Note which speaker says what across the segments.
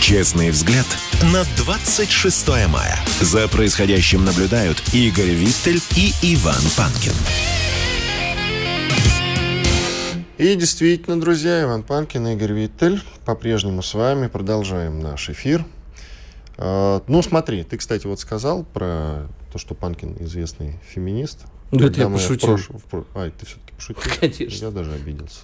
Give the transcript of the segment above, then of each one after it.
Speaker 1: Честный взгляд на 26 мая. За происходящим наблюдают Игорь Виттель и Иван Панкин.
Speaker 2: И действительно, друзья, Иван Панкин и Игорь Виттель по-прежнему с вами. Продолжаем наш эфир. А, ну, смотри, ты, кстати, вот сказал про то, что Панкин известный феминист.
Speaker 3: Да, это я пошутил. Прош...
Speaker 2: В... А, ты все-таки пошутил?
Speaker 3: Конечно.
Speaker 2: Я даже обиделся.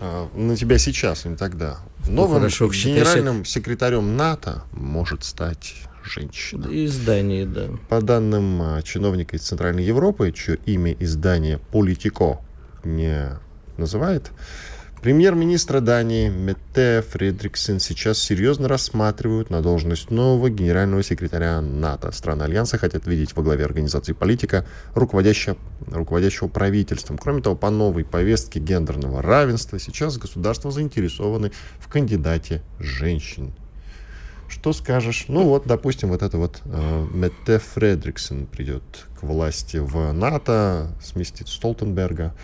Speaker 2: А, на тебя сейчас, не тогда. Новым ну, хорошо, генеральным секретарем НАТО может стать женщина.
Speaker 3: Издание, да.
Speaker 2: По данным а, чиновника из Центральной Европы, чье имя издание «Политико» не называет, Премьер-министра Дании Метте Фредриксен сейчас серьезно рассматривают на должность нового генерального секретаря НАТО. Страны Альянса хотят видеть во главе организации политика, руководящего, руководящего правительством. Кроме того, по новой повестке гендерного равенства сейчас государства заинтересованы в кандидате женщин. Что скажешь? Ну вот, допустим, вот это вот э, Метте Фредриксен придет к власти в НАТО, сместит Столтенберга.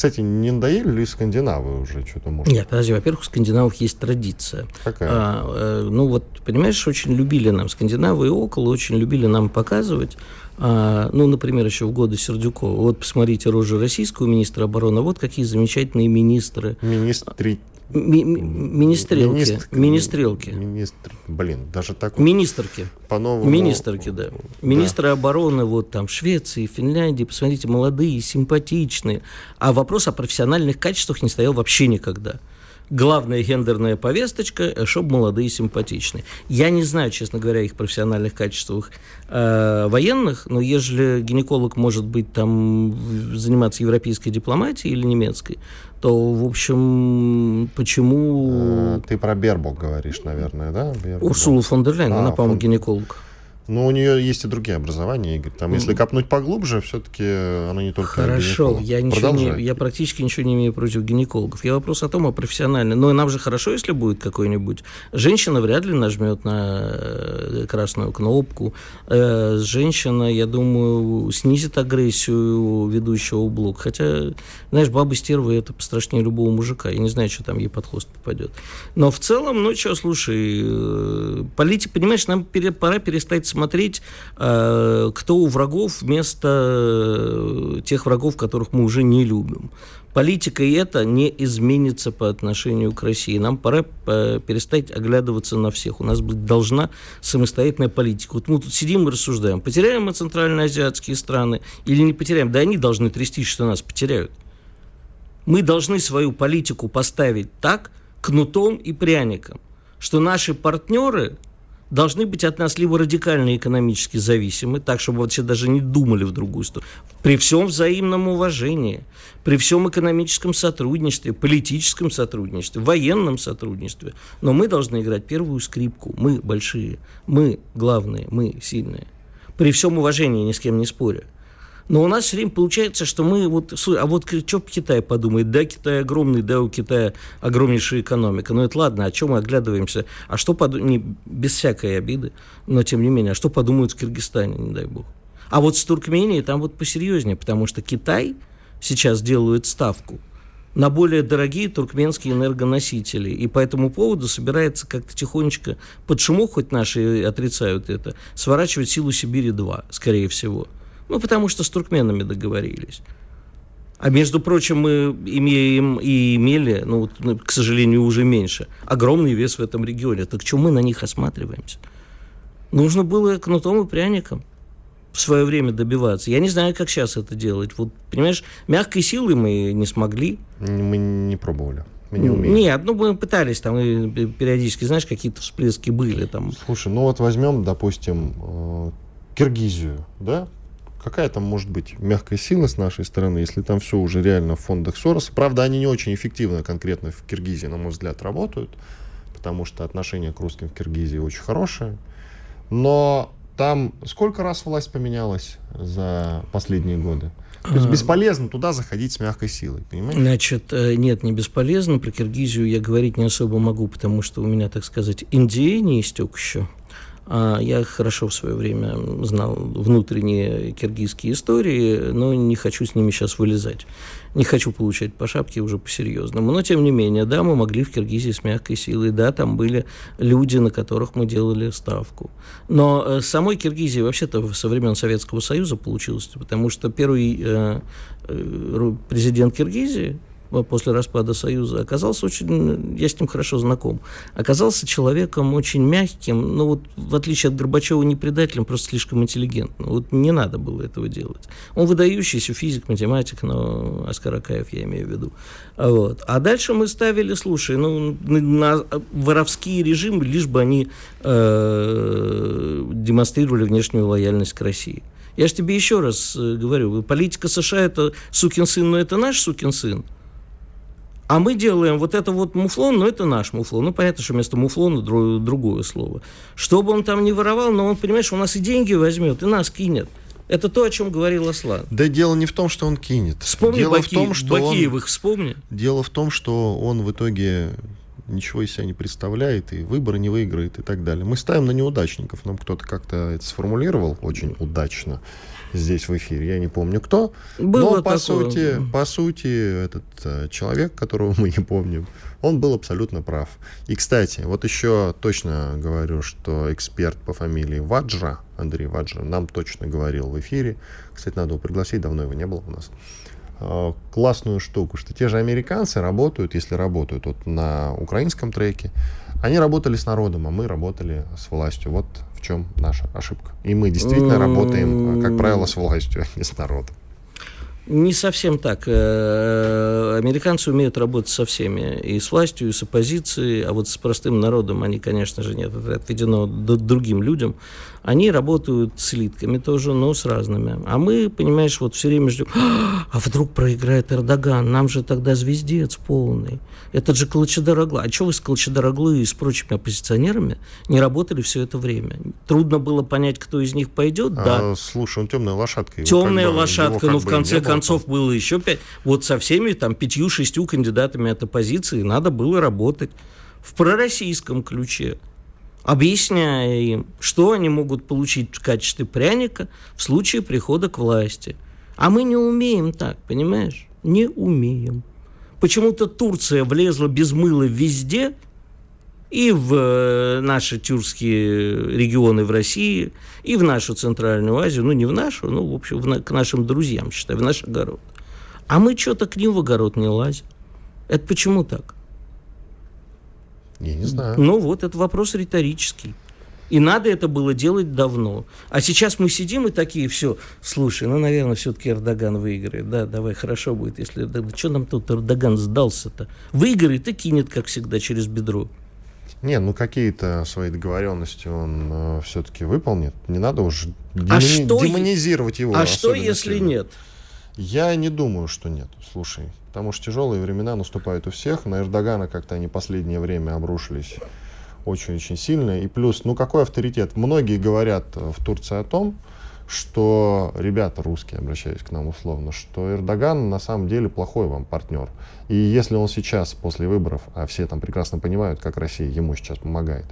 Speaker 2: Кстати, не надоели ли скандинавы уже что-то может?
Speaker 3: Нет, подожди, во-первых, у скандинавов есть традиция.
Speaker 2: Какая? А,
Speaker 3: э, ну вот, понимаешь, очень любили нам скандинавы и около, очень любили нам показывать, ну, например, еще в годы Сердюкова. Вот посмотрите рожу российского министра обороны, вот какие замечательные министры.
Speaker 2: Министры
Speaker 3: Ми министрелки. Министр, министрелки.
Speaker 2: Министр, блин, даже так.
Speaker 3: Министрки.
Speaker 2: По-новому.
Speaker 3: Министрки, да. Министры да. обороны вот там Швеции, Финляндии, посмотрите, молодые, симпатичные. А вопрос о профессиональных качествах не стоял вообще никогда главная гендерная повесточка, э, чтобы молодые и симпатичные. Я не знаю, честно говоря, их профессиональных качествах э, военных, но ежели гинеколог может быть там заниматься европейской дипломатией или немецкой, то, в общем, почему...
Speaker 2: Э, ты про Бербок говоришь, наверное, да?
Speaker 3: Бербок. Урсула фон дер Ляйн, а, она, по-моему, фон... гинеколог.
Speaker 2: Но у нее есть и другие образования, Игорь. Там, если копнуть поглубже, все-таки оно не только
Speaker 3: Хорошо, я, ничего не, я практически ничего не имею против гинекологов. Я вопрос о том, о профессиональном. Но нам же хорошо, если будет какой-нибудь. Женщина вряд ли нажмет на э, красную кнопку. Э, женщина, я думаю, снизит агрессию ведущего блок. Хотя, знаешь, баба стерва это пострашнее любого мужика. Я не знаю, что там ей под хвост попадет. Но в целом, ну что, слушай, э, политик, понимаешь, нам пора перестать смотреть смотреть, э, кто у врагов вместо э, тех врагов, которых мы уже не любим. Политика и это не изменится по отношению к России. Нам пора э, перестать оглядываться на всех. У нас должна самостоятельная политика. Вот мы тут сидим и рассуждаем, потеряем мы центральноазиатские страны или не потеряем. Да они должны трястись, что нас потеряют. Мы должны свою политику поставить так, кнутом и пряником, что наши партнеры должны быть от нас либо радикально экономически зависимы, так, чтобы вообще даже не думали в другую сторону, при всем взаимном уважении, при всем экономическом сотрудничестве, политическом сотрудничестве, военном сотрудничестве. Но мы должны играть первую скрипку. Мы большие, мы главные, мы сильные. При всем уважении, ни с кем не споря. Но у нас все время получается, что мы вот... А вот что Китай подумает? Да, Китай огромный, да, у Китая огромнейшая экономика. Ну, это ладно, о чем мы оглядываемся? А что подумают... Без всякой обиды, но тем не менее, а что подумают в Киргизстане, не дай бог? А вот с Туркменией там вот посерьезнее, потому что Китай сейчас делает ставку на более дорогие туркменские энергоносители. И по этому поводу собирается как-то тихонечко под шумок, хоть наши отрицают это, сворачивать силу Сибири-2, скорее всего. Ну, потому что с туркменами договорились. А между прочим, мы имеем и имели, ну, ну, к сожалению, уже меньше, огромный вес в этом регионе. Так что мы на них осматриваемся? Нужно было кнутом и пряником в свое время добиваться. Я не знаю, как сейчас это делать. Вот, понимаешь, мягкой силой мы не смогли.
Speaker 2: Мы не пробовали. Мы не умеем.
Speaker 3: Нет, ну мы пытались, там периодически, знаешь, какие-то всплески были там.
Speaker 2: Слушай, ну вот возьмем, допустим, э, Киргизию, да? Какая там может быть мягкая сила с нашей стороны, если там все уже реально в фондах Сороса. Правда, они не очень эффективно конкретно в Киргизии, на мой взгляд, работают, потому что отношение к русским в Киргизии очень хорошее. Но там сколько раз власть поменялась за последние годы? То есть а. бесполезно туда заходить с мягкой силой, понимаешь?
Speaker 3: Значит, э, нет, не бесполезно. Про Киргизию я говорить не особо могу, потому что у меня, так сказать, Индия не истек еще. А я хорошо в свое время знал внутренние киргизские истории, но не хочу с ними сейчас вылезать. Не хочу получать по шапке уже по-серьезному. Но, тем не менее, да, мы могли в Киргизии с мягкой силой. Да, там были люди, на которых мы делали ставку. Но э, самой Киргизии вообще-то со времен Советского Союза получилось, потому что первый э, э, президент Киргизии, после распада Союза, оказался очень, я с ним хорошо знаком, оказался человеком очень мягким, но вот в отличие от Горбачева не предателем, просто слишком интеллигентным. Вот не надо было этого делать. Он выдающийся физик, математик, но Оскар Акаев я имею в виду. Вот. А дальше мы ставили, слушай, ну, на воровские режимы, лишь бы они э, демонстрировали внешнюю лояльность к России. Я же тебе еще раз э, говорю, политика США это сукин сын, но это наш сукин сын. А мы делаем вот это вот муфлон, но это наш муфлон. Ну, понятно, что вместо муфлона друг, другое слово. Что бы он там ни воровал, но он, понимаешь, у нас и деньги возьмет, и нас кинет. Это то, о чем говорил Аслан.
Speaker 2: Да дело не в том, что он кинет.
Speaker 3: Вспомни
Speaker 2: дело
Speaker 3: Баки... в том, что Бакиевых, он... вспомни.
Speaker 2: Дело в том, что он в итоге ничего из себя не представляет, и выборы не выиграет, и так далее. Мы ставим на неудачников. Нам кто-то как-то это сформулировал очень удачно здесь в эфире, я не помню кто. Было но по сути, по сути, этот э, человек, которого мы не помним, он был абсолютно прав. И, кстати, вот еще точно говорю, что эксперт по фамилии Ваджра, Андрей Ваджра, нам точно говорил в эфире, кстати, надо его пригласить, давно его не было у нас, э, классную штуку, что те же американцы работают, если работают вот на украинском треке, они работали с народом, а мы работали с властью. Вот в чем наша ошибка. И мы действительно работаем, как правило, с властью, а не с народом.
Speaker 3: Не совсем так. Э, американцы умеют работать со всеми. И с властью, и с оппозицией. А вот с простым народом они, конечно же, нет. Это отведено другим людям. Они работают с элитками тоже, но с разными. А мы, понимаешь, вот все время ждем, а вдруг проиграет Эрдоган, нам же тогда звездец полный. Это же Калачадароглы. А что вы с Калачадароглы и с прочими оппозиционерами не работали все это время? Трудно было понять, кто из них пойдет, а, да.
Speaker 2: Слушай, он темная лошадка.
Speaker 3: Темная лошадка, но в конце концов было, было еще пять. Вот со всеми там пятью-шестью кандидатами от оппозиции надо было работать в пророссийском ключе объясняя им, что они могут получить в качестве пряника в случае прихода к власти. А мы не умеем так, понимаешь? Не умеем. Почему-то Турция влезла без мыла везде, и в э, наши тюркские регионы в России, и в нашу Центральную Азию, ну не в нашу, ну в общем в, к нашим друзьям, считай, в наш огород. А мы что-то к ним в огород не лазим. Это почему так?
Speaker 2: Я не знаю.
Speaker 3: Ну вот, это вопрос риторический. И надо это было делать давно. А сейчас мы сидим и такие, все, слушай, ну, наверное, все-таки Эрдоган выиграет. Да, давай, хорошо будет, если Эрдоган... Что нам тут Эрдоган сдался-то? Выиграет и кинет, как всегда, через бедро.
Speaker 2: Не, ну какие-то свои договоренности он э, все-таки выполнит. Не надо уже демони... а что, демонизировать его.
Speaker 3: А что, если сильно. нет?
Speaker 2: Я не думаю, что нет. Слушай, потому что тяжелые времена наступают у всех. На Эрдогана как-то они последнее время обрушились очень-очень сильно. И плюс, ну какой авторитет? Многие говорят в Турции о том, что ребята русские, обращаясь к нам условно, что Эрдоган на самом деле плохой вам партнер. И если он сейчас, после выборов, а все там прекрасно понимают, как Россия ему сейчас помогает,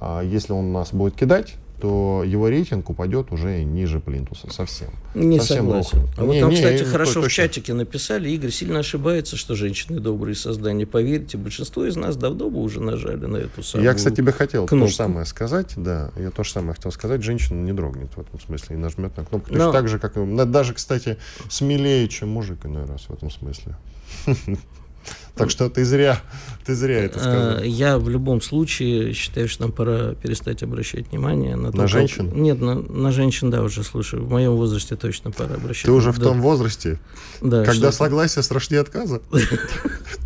Speaker 2: а если он нас будет кидать, то его рейтинг упадет уже ниже плинтуса совсем.
Speaker 3: Не совсем согласен. Рухнет. А вот не, там, не, кстати, хорошо в чатике написали, Игорь сильно ошибается, что женщины добрые создания. Поверьте, большинство из нас давно бы уже нажали на эту самую
Speaker 2: Я, кстати, тебе хотел кнопку. то же самое сказать, да, я то же самое хотел сказать, женщина не дрогнет в этом смысле и нажмет на кнопку. Точно Но... так же, как даже, кстати, смелее, чем мужик иной раз в этом смысле. Так что ты зря, ты зря это сказал.
Speaker 3: Э, я в любом случае считаю, что нам пора перестать обращать внимание на,
Speaker 2: то, на женщин. Как...
Speaker 3: Нет, на, на женщин, да, уже слушай. В моем возрасте точно пора обращать. Ты
Speaker 2: уже в том возрасте, да, когда что... согласие страшнее отказа.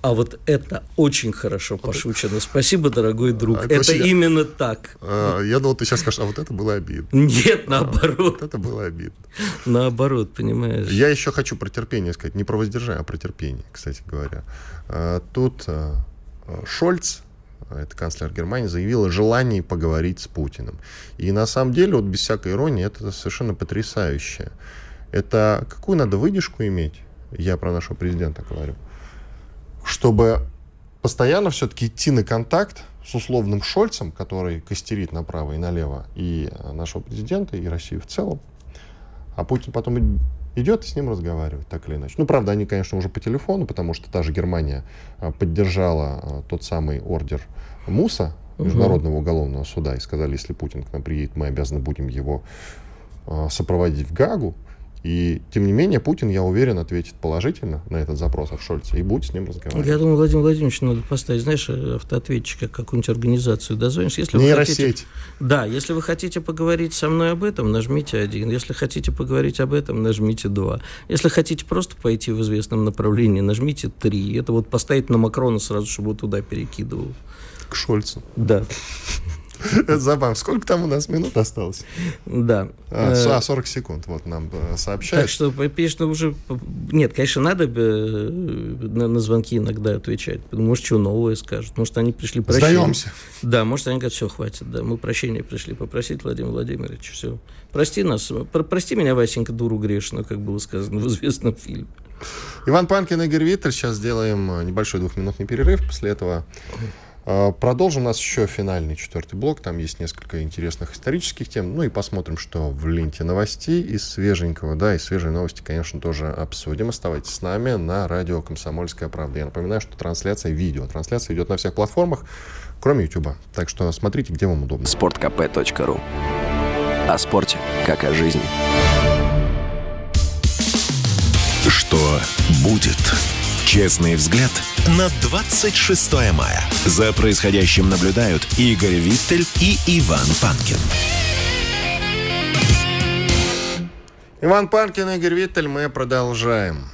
Speaker 3: А вот это очень хорошо пошучено. Спасибо, дорогой друг. А, это очень... именно так.
Speaker 2: А, я думал, ты сейчас скажешь, а вот это было обидно.
Speaker 3: Нет, а, наоборот.
Speaker 2: Вот это было обидно.
Speaker 3: Наоборот, понимаешь.
Speaker 2: Я еще хочу про терпение сказать. Не про воздержание, а про терпение, кстати говоря. А, тут а, Шольц это канцлер Германии, заявила о желании поговорить с Путиным. И на самом деле, вот без всякой иронии, это совершенно потрясающе. Это какую надо выдержку иметь, я про нашего президента говорю, чтобы постоянно все-таки идти на контакт с условным Шольцем, который костерит направо и налево и нашего президента, и Россию в целом, а Путин потом идет и с ним разговаривает, так или иначе. Ну, правда, они, конечно, уже по телефону, потому что та же Германия а, поддержала а, тот самый ордер МУСа, Международного угу. уголовного суда, и сказали, если Путин к нам приедет, мы обязаны будем его сопроводить в Гагу. И, тем не менее, Путин, я уверен, ответит положительно на этот запрос от Шольца и будет с ним разговаривать.
Speaker 3: Я думаю, Владимир Владимирович надо поставить, знаешь, автоответчика, какую-нибудь организацию дозвонишь.
Speaker 2: Если Нейросеть. Хотите,
Speaker 3: да, если вы хотите поговорить со мной об этом, нажмите один. Если хотите поговорить об этом, нажмите два. Если хотите просто пойти в известном направлении, нажмите три. Это вот поставить на Макрона сразу, чтобы туда перекидывал.
Speaker 2: К Шольцу.
Speaker 3: Да.
Speaker 2: Это забавно. Сколько там у нас минут осталось?
Speaker 3: Да.
Speaker 2: А, 40 э, секунд, вот нам э, сообщают.
Speaker 3: Так что, конечно, уже... Нет, конечно, надо э, на, звонки иногда отвечать. Может, что новое скажут. Может, они пришли
Speaker 2: прощения. Сдаемся.
Speaker 3: Да, может, они говорят, все, хватит, да. Мы прощения пришли попросить, Владимир Владимирович, все. Прости нас. Про прости меня, Васенька, дуру грешную, как было сказано в известном фильме.
Speaker 2: Иван Панкин и Игорь Виттель. Сейчас сделаем небольшой двухминутный перерыв. После этого продолжим у нас еще финальный четвертый блок. Там есть несколько интересных исторических тем. Ну и посмотрим, что в ленте новостей из свеженького. Да, и свежие новости, конечно, тоже обсудим. Оставайтесь с нами на радио «Комсомольская правда». Я напоминаю, что трансляция видео. Трансляция идет на всех платформах, кроме YouTube. Так что смотрите, где вам удобно.
Speaker 1: sportkp.ru О спорте, как о жизни. Что будет? Честный взгляд на 26 мая. За происходящим наблюдают Игорь Виттель и Иван Панкин.
Speaker 2: Иван Панкин, Игорь Виттель, мы продолжаем.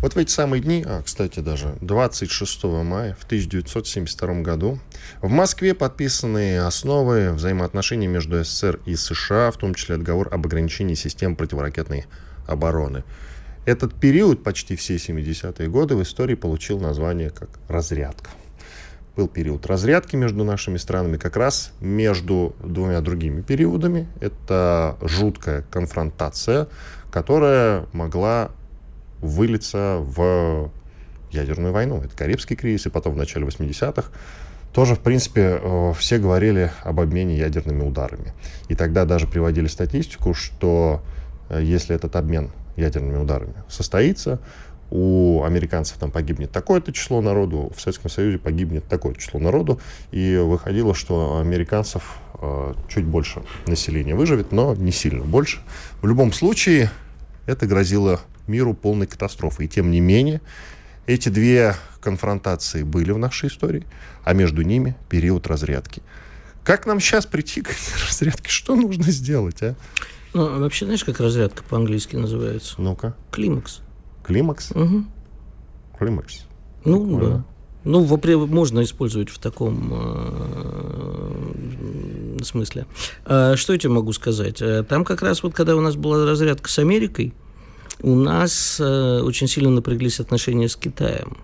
Speaker 2: Вот в эти самые дни, а, кстати, даже 26 мая в 1972 году в Москве подписаны основы взаимоотношений между СССР и США, в том числе договор об ограничении систем противоракетной обороны. Этот период, почти все 70-е годы, в истории получил название как «разрядка». Был период разрядки между нашими странами, как раз между двумя другими периодами. Это жуткая конфронтация, которая могла вылиться в ядерную войну. Это Карибский кризис, и потом в начале 80-х тоже, в принципе, э, все говорили об обмене ядерными ударами. И тогда даже приводили статистику, что э, если этот обмен ядерными ударами состоится, у американцев там погибнет такое-то число народу, в Советском Союзе погибнет такое число народу, и выходило, что американцев э, чуть больше населения выживет, но не сильно больше. В любом случае, это грозило миру полной катастрофой. И тем не менее, эти две конфронтации были в нашей истории, а между ними период разрядки. Как нам сейчас прийти к этой разрядке? Что нужно сделать, а?
Speaker 3: Ну, вообще, знаешь, как разрядка по-английски называется?
Speaker 2: Ну-ка.
Speaker 3: Климакс.
Speaker 2: Климакс?
Speaker 3: Угу.
Speaker 2: Климакс.
Speaker 3: Ну, Прикольно. да. Ну, в, можно использовать в таком э, смысле. А, что я тебе могу сказать? Э, там как раз вот, когда у нас была разрядка с Америкой, у нас э, очень сильно напряглись отношения с Китаем.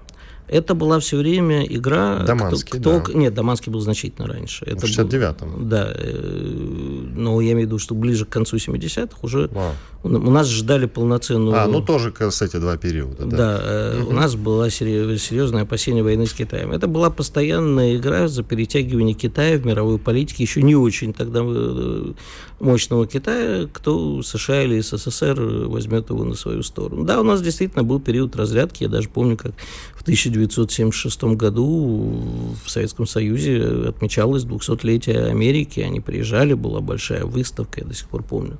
Speaker 3: Это была все время игра...
Speaker 2: Даманский,
Speaker 3: кто,
Speaker 2: кто,
Speaker 3: да. Нет, Даманский был значительно раньше. Это
Speaker 2: в 69-м.
Speaker 3: Да. Э, но я имею в виду, что ближе к концу 70-х уже Вау. у нас ждали полноценную...
Speaker 2: А, ну тоже, кстати, два периода. Да,
Speaker 3: да угу. у нас было серьезное опасение войны с Китаем. Это была постоянная игра за перетягивание Китая в мировой политике. Еще не очень тогда э, мощного Китая, кто США или СССР возьмет его на свою сторону. Да, у нас действительно был период разрядки. Я даже помню, как в 1976 году в Советском Союзе отмечалось 200-летие Америки. Они приезжали, была большая выставка, я до сих пор помню,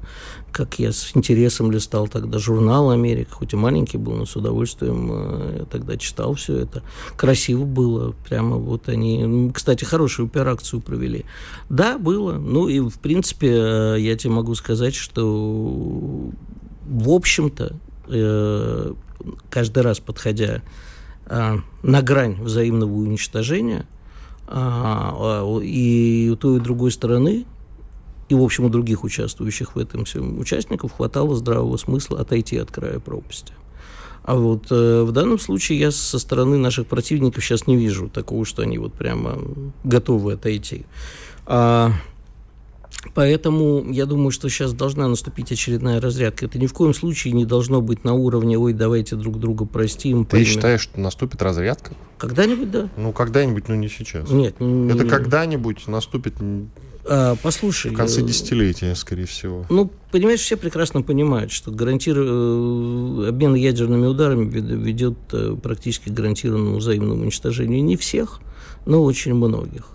Speaker 3: как я с интересом листал тогда журнал «Америка», хоть и маленький был, но с удовольствием э, я тогда читал все это. Красиво было, прямо вот они... Кстати, хорошую операцию провели. Да, было. Ну и, в принципе, э, я тебе могу сказать, что, в общем-то, э, каждый раз подходя на грань взаимного уничтожения, и у той и другой стороны и, в общем, у других участвующих в этом всем участников хватало здравого смысла отойти от края пропасти. А вот э, в данном случае я со стороны наших противников сейчас не вижу такого, что они вот прямо готовы отойти. А, Поэтому я думаю, что сейчас должна наступить очередная разрядка. Это ни в коем случае не должно быть на уровне «Ой, давайте друг друга простим».
Speaker 2: Ты поймем. считаешь, что наступит разрядка?
Speaker 3: Когда-нибудь, да.
Speaker 2: Ну, когда-нибудь, но не сейчас.
Speaker 3: Нет.
Speaker 2: Не, Это когда-нибудь наступит
Speaker 3: а, послушай.
Speaker 2: В конце э, десятилетия, скорее всего.
Speaker 3: Ну, понимаешь, все прекрасно понимают, что гарантир... Э, обмен ядерными ударами ведет э, практически к гарантированному взаимному уничтожению не всех, но очень многих.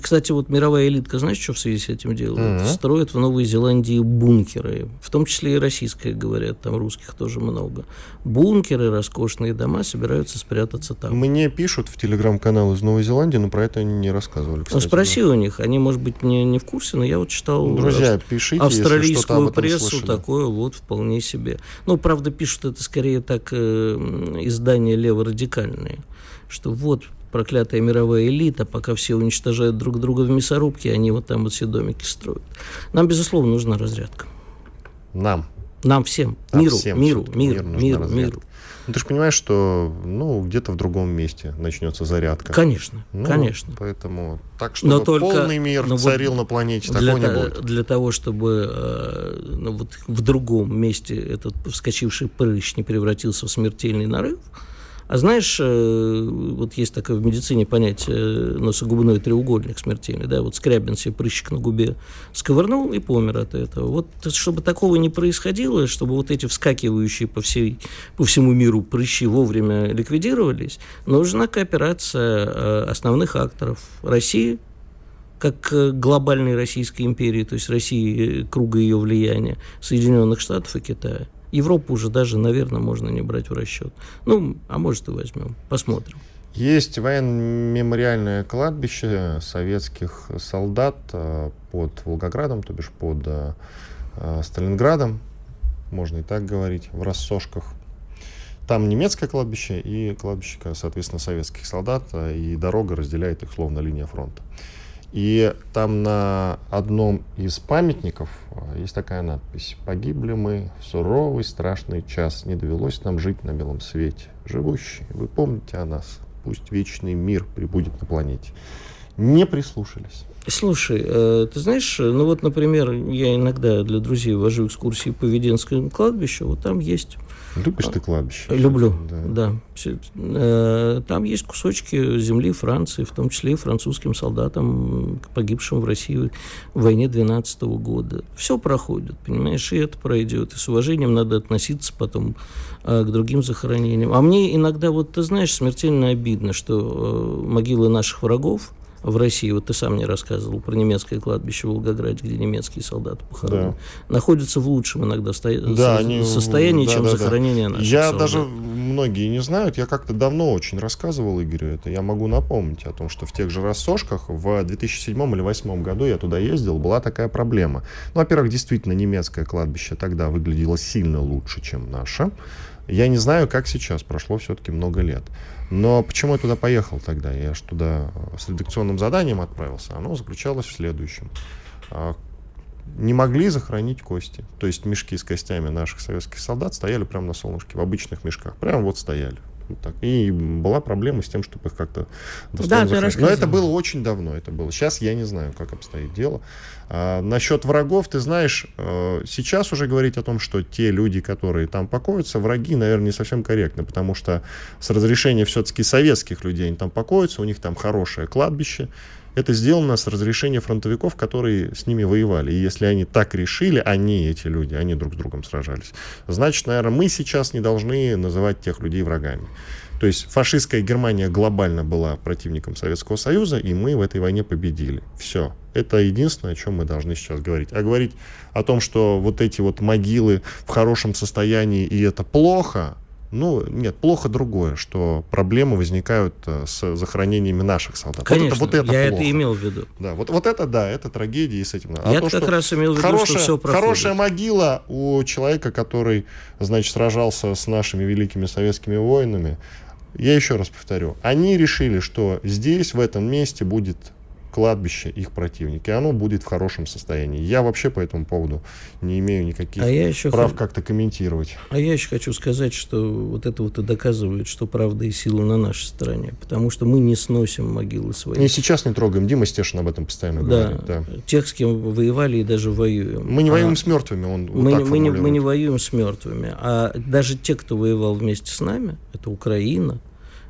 Speaker 3: Кстати, вот мировая элитка, знаешь, что в связи с этим делает? Mm-hmm. Строят в Новой Зеландии бункеры, в том числе и российское, говорят, там русских тоже много. Бункеры, роскошные дома собираются спрятаться там.
Speaker 2: Мне пишут в телеграм-канал из Новой Зеландии, но про это они не рассказывали. Ну,
Speaker 3: кстати, спроси да. у них, они, может быть, не, не в курсе, но я вот читал
Speaker 2: ну, Друзья, пишите,
Speaker 3: австралийскую прессу, слышали. такое вот вполне себе. Ну, правда, пишут это скорее так э, издания леворадикальные, что вот проклятая мировая элита, пока все уничтожают друг друга в мясорубке, они вот там вот все домики строят. Нам, безусловно, нужна разрядка.
Speaker 2: Нам?
Speaker 3: Нам всем. Нам миру, всем, миру, миру, мир миру, миру.
Speaker 2: Ну, ты же понимаешь, что ну, где-то в другом месте начнется зарядка.
Speaker 3: Конечно,
Speaker 2: ну,
Speaker 3: конечно.
Speaker 2: Поэтому так, чтобы но только, полный мир но царил вот на планете,
Speaker 3: для
Speaker 2: такого не будет.
Speaker 3: Для того, чтобы э, ну, вот в другом месте этот вскочивший прыщ не превратился в смертельный нарыв, а знаешь, э, вот есть такое в медицине понятие э, носогубной треугольник смертельный, да, вот Скрябин себе прыщик на губе сковырнул и помер от этого. Вот чтобы такого не происходило, чтобы вот эти вскакивающие по, всей, по всему миру прыщи вовремя ликвидировались, нужна кооперация э, основных акторов России, как глобальной Российской империи, то есть России, круга ее влияния, Соединенных Штатов и Китая. Европу уже даже, наверное, можно не брать в расчет. Ну, а может и возьмем. Посмотрим.
Speaker 2: Есть военно-мемориальное кладбище советских солдат э, под Волгоградом, то бишь под э, э, Сталинградом, можно и так говорить, в рассошках. Там немецкое кладбище и кладбище, соответственно, советских солдат, и дорога разделяет их словно линия фронта. И там на одном из памятников а, есть такая надпись. «Погибли мы в суровый страшный час. Не довелось нам жить на белом свете. Живущие, вы помните о нас. Пусть вечный мир прибудет на планете». Не прислушались.
Speaker 3: Слушай, э, ты знаешь, ну вот, например, я иногда для друзей вожу экскурсии по Веденскому кладбищу, вот там есть
Speaker 2: Любишь ты кладбище?
Speaker 3: Люблю, да. да. Э, там есть кусочки земли Франции, в том числе и французским солдатам, погибшим в России в войне 12 года. Все проходит, понимаешь, и это пройдет. И с уважением надо относиться потом э, к другим захоронениям. А мне иногда, вот ты знаешь, смертельно обидно, что э, могилы наших врагов, в России, вот ты сам мне рассказывал про немецкое кладбище в Волгограде, где немецкие солдаты похоронены, да. находятся в лучшем иногда сто... да, они... состоянии, да, чем да, захоронение да. наших
Speaker 2: Я
Speaker 3: солдат.
Speaker 2: даже, многие не знают, я как-то давно очень рассказывал Игорю это, я могу напомнить о том, что в тех же рассошках в 2007 или 2008 году я туда ездил, была такая проблема. Ну, во-первых, действительно, немецкое кладбище тогда выглядело сильно лучше, чем наше. Я не знаю, как сейчас, прошло все-таки много лет. Но почему я туда поехал тогда? Я же туда э, с редакционным заданием отправился. Оно заключалось в следующем. А, не могли захоронить кости. То есть мешки с костями наших советских солдат стояли прямо на солнышке, в обычных мешках. Прямо вот стояли. Вот так. И была проблема с тем, чтобы их как-то достойно да, захоронить. Но это было очень давно. Это было. Сейчас я не знаю, как обстоит дело. А, насчет врагов, ты знаешь, э, сейчас уже говорить о том, что те люди, которые там покоятся, враги, наверное, не совсем корректно, потому что с разрешения все-таки советских людей они там покоятся, у них там хорошее кладбище, это сделано с разрешения фронтовиков, которые с ними воевали. И если они так решили, они, эти люди, они друг с другом сражались, значит, наверное, мы сейчас не должны называть тех людей врагами. То есть фашистская Германия глобально была противником Советского Союза, и мы в этой войне победили. Все. Это единственное, о чем мы должны сейчас говорить. А говорить о том, что вот эти вот могилы в хорошем состоянии, и это плохо, ну, нет, плохо другое, что проблемы возникают э, с захоронениями наших солдат.
Speaker 3: Конечно,
Speaker 2: вот это,
Speaker 3: вот это я плохо. это имел в виду.
Speaker 2: Да, вот, вот это, да, это трагедия, и с этим надо.
Speaker 3: А я то, как раз имел в виду, хорошая, что все проходит.
Speaker 2: Хорошая могила у человека, который, значит, сражался с нашими великими советскими воинами, я еще раз повторю, они решили, что здесь, в этом месте будет кладбище их противники. Оно будет в хорошем состоянии. Я вообще по этому поводу не имею никаких а я еще прав х... как-то комментировать.
Speaker 3: А я еще хочу сказать, что вот это вот и доказывает, что правда и сила на нашей стороне. Потому что мы не сносим могилы свои.
Speaker 2: И сейчас не трогаем. Дима Стешин об этом постоянно
Speaker 3: да.
Speaker 2: говорит. Да.
Speaker 3: Тех, с кем воевали и даже воюем.
Speaker 2: Мы не а... воюем с мертвыми, он
Speaker 3: мы, вот так мы, не, мы не воюем с мертвыми. А даже те, кто воевал вместе с нами, это Украина,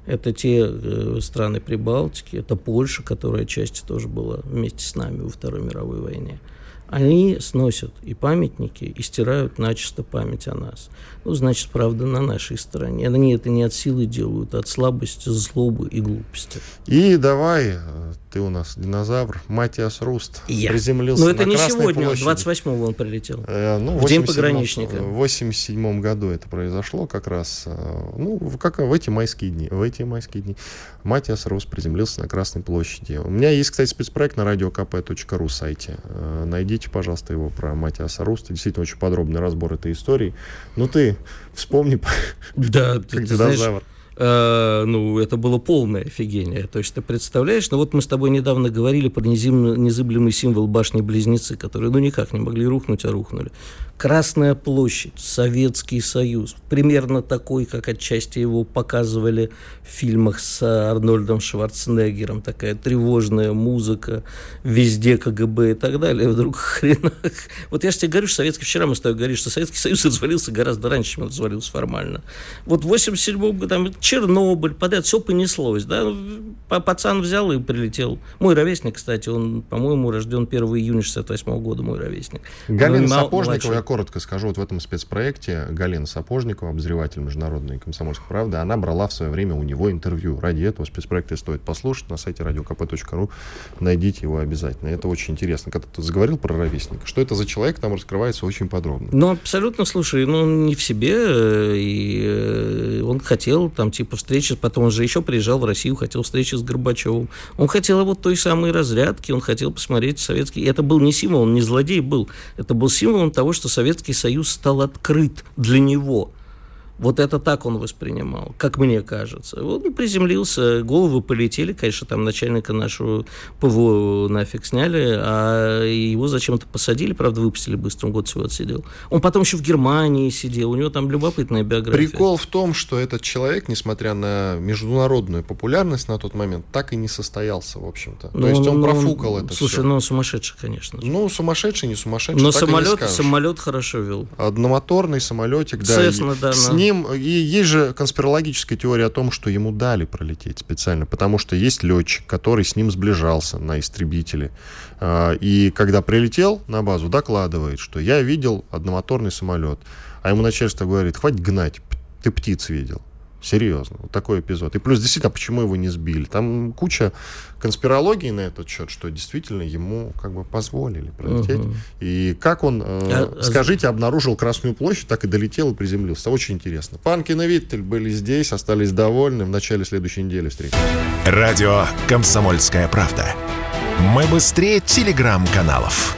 Speaker 3: это те э, страны Прибалтики, это Польша, которая часть тоже была вместе с нами во Второй мировой войне. Они сносят и памятники, и стирают начисто память о нас. Ну, значит, правда на нашей стороне. Они это не от силы делают, а от слабости, злобы и глупости.
Speaker 2: И давай, э, ты у нас динозавр, Матиас Руст
Speaker 3: Я.
Speaker 2: приземлился
Speaker 3: Но это
Speaker 2: на
Speaker 3: не
Speaker 2: Красной
Speaker 3: сегодня,
Speaker 2: площади.
Speaker 3: 28-го он прилетел.
Speaker 2: Э, ну, в день пограничника. В 87 году это произошло как раз, э, ну, как в эти майские дни. В эти майские дни Матиас Руст приземлился на Красной площади. У меня есть, кстати, спецпроект на radiokp.ru сайте. Э, найдите, пожалуйста, его про Матиаса Руста. Действительно, очень подробный разбор этой истории. Ну, ты вспомни,
Speaker 3: да, ты, динозавр. Знаешь, э, ну, это было полное офигение. То есть ты представляешь, ну вот мы с тобой недавно говорили про незыблемый символ башни-близнецы, которые ну никак не могли рухнуть, а рухнули. Красная площадь, Советский Союз, примерно такой, как отчасти его показывали в фильмах с Арнольдом Шварценеггером, такая тревожная музыка, везде КГБ и так далее, вдруг хрена. Вот я же тебе говорю, что Советский, вчера мы с тобой говорили, что Советский Союз развалился гораздо раньше, чем он развалился формально. Вот в 87 году там Чернобыль, подряд все понеслось, да, пацан взял и прилетел. Мой ровесник, кстати, он, по-моему, рожден 1 июня 68 года, мой ровесник.
Speaker 2: Галина Сапожникова, я коротко скажу, вот в этом спецпроекте Галина Сапожникова, обозреватель международной комсомольской правды, она брала в свое время у него интервью. Ради этого спецпроекта стоит послушать на сайте radiokp.ru. Найдите его обязательно. Это очень интересно. Когда ты заговорил про ровесника, что это за человек, там раскрывается очень подробно.
Speaker 3: Ну, абсолютно, слушай, ну, он не в себе, э, и э, он хотел там типа встречи, потом он же еще приезжал в Россию, хотел встречи с Горбачевым. Он хотел вот той самой разрядки, он хотел посмотреть советский. Это был не символ, он не злодей был. Это был символом того, что Советский Союз стал открыт для него. Вот это так он воспринимал, как мне кажется. Он приземлился, головы полетели, конечно, там начальника нашего ПВО нафиг сняли, а его зачем-то посадили, правда, выпустили быстро, он год всего отсидел. Он потом еще в Германии сидел, у него там любопытная биография.
Speaker 2: Прикол в том, что этот человек, несмотря на международную популярность на тот момент, так и не состоялся, в общем-то.
Speaker 3: Ну, То есть он ну, профукал это
Speaker 2: Слушай,
Speaker 3: все. ну сумасшедший, конечно.
Speaker 2: Же. Ну, сумасшедший, не сумасшедший,
Speaker 3: Но самолет, самолет хорошо вел.
Speaker 2: Одномоторный самолетик, да. Цесна, да. С ним ним, и есть же конспирологическая теория о том, что ему дали пролететь специально, потому что есть летчик, который с ним сближался на истребителе. А, и когда прилетел на базу, докладывает, что я видел одномоторный самолет. А ему начальство говорит, хватит гнать, ты птиц видел. Серьезно, вот такой эпизод. И плюс, действительно, почему его не сбили? Там куча конспирологии на этот счет, что действительно ему как бы позволили пролететь. Угу. И как он, э, а, а скажите, обнаружил Красную площадь, так и долетел и приземлился. Очень интересно. Панкин и Виттель были здесь, остались довольны. В начале следующей недели встретимся.
Speaker 1: Радио «Комсомольская правда». Мы быстрее телеграм-каналов.